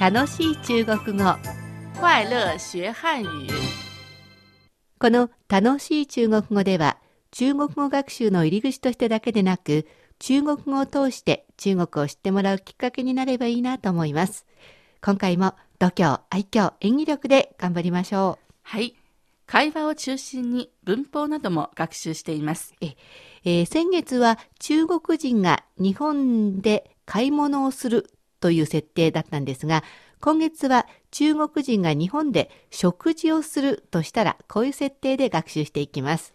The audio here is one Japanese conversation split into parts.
楽しい中国語快乐学汉语。この楽しい中国語では中国語学習の入り口としてだけでなく中国語を通して中国を知ってもらうきっかけになればいいなと思います今回も度胸愛嬌演技力で頑張りましょはい。会話を中心に文法なども学習しています。う、えー先月は中国人が日本で買い物をするという設定だったんですが今月は中国人が日本で食事をするとしたらこういう設定で学習していきます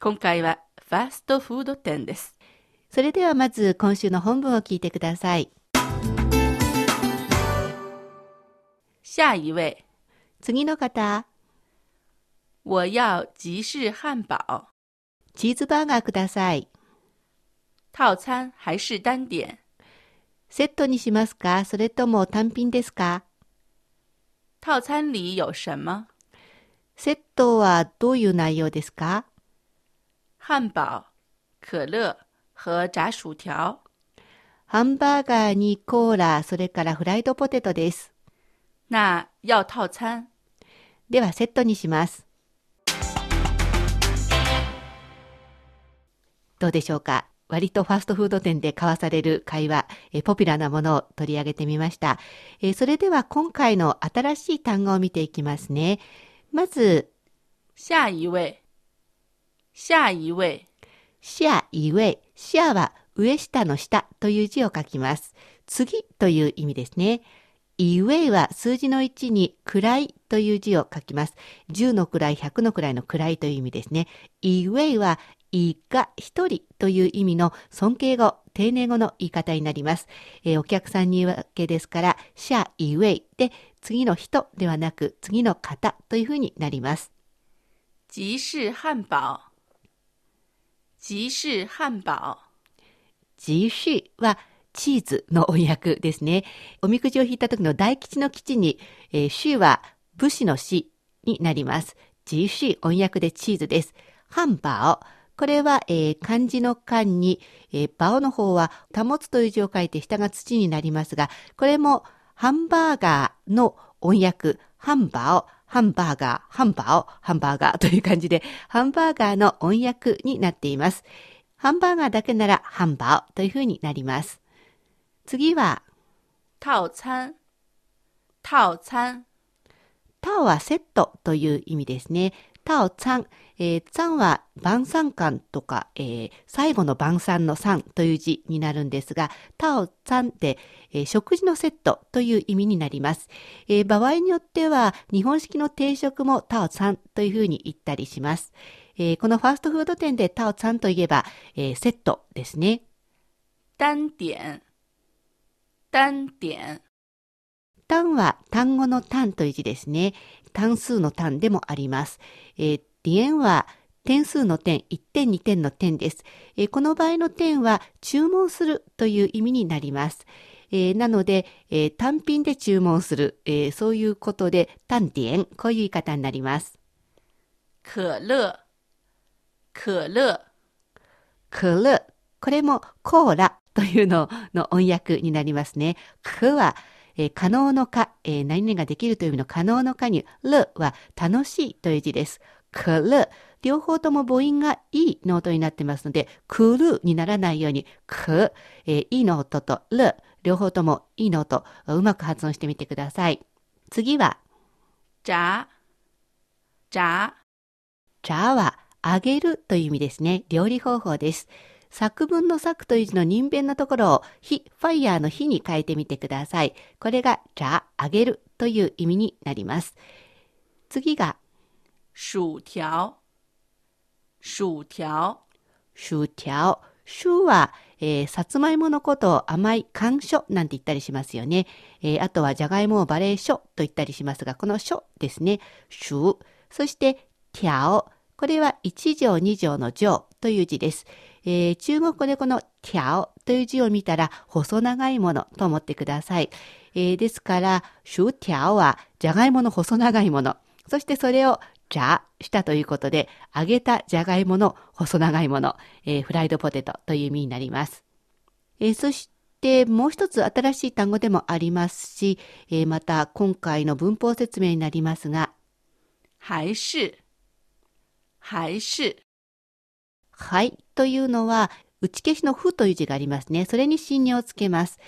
今回はファーストフード店です。それではまず今週の本文を聞いてください。下一位，次の方、我要吉士汉堡，チーズバーガーください。套餐还是单点？セットにしますか？それとも単品ですか？套餐里有什么？セットはどういう内容ですか？汉堡、可乐和炸薯条。ハンバーガーにコーラ、それからフライドポテトです。那要套餐。ではセットにします。どうでしょうか？割とファーストフード店で交わされる会話、えポピュラーなものを取り上げてみました。えそれでは今回の新しい単語を見ていきますね。まず、下一位，下一位，シャイウェイ。シャは上下の下という字を書きます。次という意味ですね。イウェイは数字の1に位という字を書きます。10の位、100の位の位という意味ですね。イウェイはイが一人という意味の尊敬語、丁寧語の言い方になります。えーお客さんに言うわけですから、シャイウェイで次の人ではなく次の方というふうになります。吉士汉堡，吉士漢堡。ジーシーはチーズの翻訳ですね。おみくじを引いた時の大吉の吉に、えー、シーは武士の死になります。ジーシー翻訳でチーズです。ハンバーオ。これは、えー漢字の漢に、えーバオの方は保つという字を書いて下が土になりますが、これもハンバーガーの音訳、ハンバーオ、ハンバーガー、ハンバーオ、ハンバーガー という感じで、ハンバーガーの音訳になっています。ハンバーガーだけならハンバオというふうになります。次は、套餐，套餐。タオはセットという意味ですね。タオツァン。えー、ツァンは晩餐館とか、えー最後の晩餐の餐という字になるんですが、タオツァンって、えー食事のセットという意味になります。えー場合によっては、日本式の定食もタオツァンというふうに言ったりします。えーこのファーストフード店でタオツァンといえば、えーセットですね。单点，单点。単は単語の単という字ですね。単数の単でもあります。えー、ディエンは点数の点、1点2点の点です。えーこの場合の点は注文するという意味になります。えーなので、えー単品で注文する、えーそういうことで単ディエン、こういう言い方になります。可乐，可乐。クル、これもコーラというのの音訳になりますね。クは、えー可能のか、えー何々ができるという意味の可能のかに、ルは楽しいという字です。クル、両方とも母音がいいの音になってますので、クルにならないように、ク、えーいの音とル、両方ともいの音、うまく発音してみてください。次は、炸，炸。チャーは揚げるという意味ですね。料理方法です。作文の作という字の人弁のところを火、ファイヤーの火に変えてみてください。これがチャー、揚げるという意味になります。次が、薯条，薯条。シューテャオ。シューは、えーさつまいものことを甘い甘書なんて言ったりしますよね。えーあとはじゃがいもをバレー書と言ったりしますが、この書ですね。シュー。そして、テャオ。これは一条二条の条という字です。えー中国語でこのテャオという字を見たら細長いものと思ってください。えーですから、シューテャオはじゃがいもの細長いもの。そしてそれをジャしたということで、揚げたじゃがいもの細長いもの、えーフライドポテトという意味になります。えーそしてもう一つ新しい単語でもありますし、えーまた今回の文法説明になりますが、还是还是はいというのは、打ち消しのふという字がありますね。それに信用をつけます。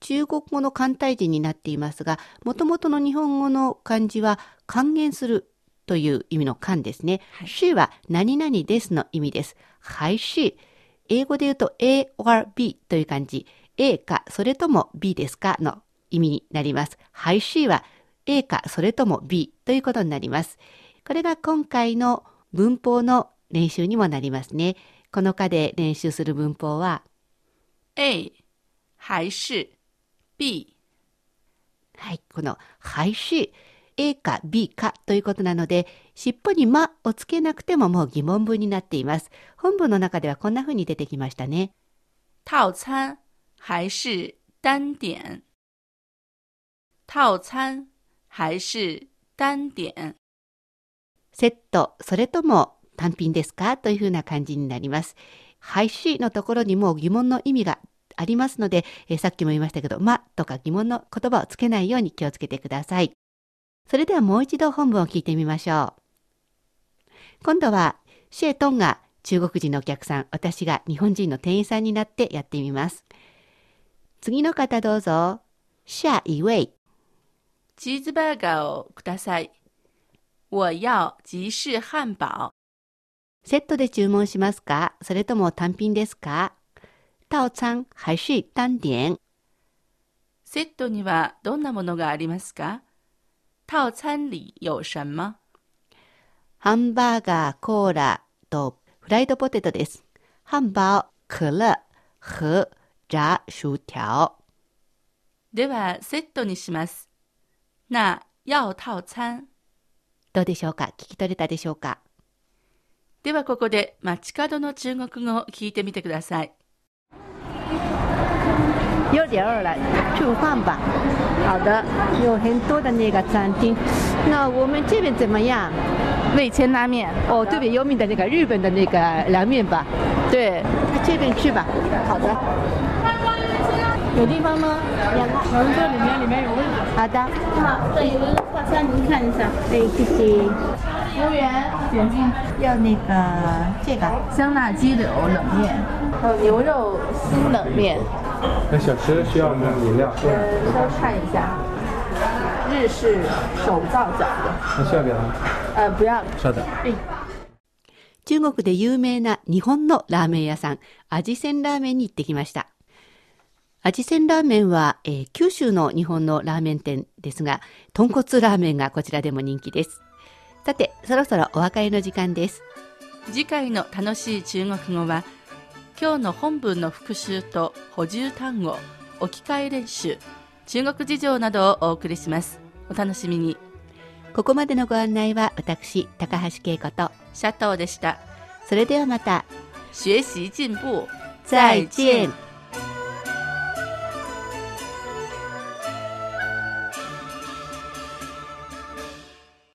中国語の簡体字になっていますが、もともとの日本語の漢字は還元するという意味の還ですね。はいしは何々ですの意味です。はいし。英語で言うと A or B という感じ。A かそれとも B ですかの意味になります。はいしは A かそれとも B ということになります。これが今回の文法の練習にもなりますね。この課で練習する文法は、A 还是 B はい、この、はいし、A か B かということなので、尻尾にまをつけなくてももう疑問文になっています。本文の中ではこんな風に出てきましたね。套餐还是单点？套餐还是单点？セット、それとも単品ですか？というふうな感じになります。はいしのところにも疑問の意味がありますので、えーさっきも言いましたけど、まとか疑問の言葉をつけないように気をつけてください。それではもう一度本文を聞いてみましょう。今度は、シェトンが中国人のお客さん、私が日本人の店員さんになってやってみます。次の方どうぞ。下一位。チーズバーガーをください。我要吉士汉堡。セットで注文しますか？それとも単品ですか？套餐还是单点？セットにはどんなものがありますか？套餐里有什么？ハンバーガー、コーラとフライドポテトです。ハンバー、可乐和炸薯条。ではセットにします。那要套餐。どうでしょうか？聞き取れたでしょうか？ではここで街角の中国語を聞いてみてください。有点饿了，吃饭吧。好的，有很多的那个餐厅。那我们这边怎么样？味千拉面。哦，特别有名的那个日本的那个凉面吧。对，那这边去吧。好的。有地方吗？两个。我们这里面里面有位置。好的。好，这有个套餐，您看一下。哎，谢谢。服务员，点心，要那个这个。香辣鸡柳冷面，还有牛肉新冷面。那小吃需要吗？饮料？呃，稍微看一下，日式手造饺子。那需要给他？呃，不要。稍等。中国で有名な日本のラーメン屋さん、味仙ラーメンに行ってきました。味仙ラーメンは、えー九州の日本のラーメン店ですが、豚骨ラーメンがこちらでも人気です。さて、そろそろお別れの時間です。次回の楽しい中国語は今日の本文の復習と補充単語置き換え練習中国事情などをお送りします。お楽しみに。ここまでのご案内は私、高橋恵子と、シャトーでした。それではまた、学習進步。再见。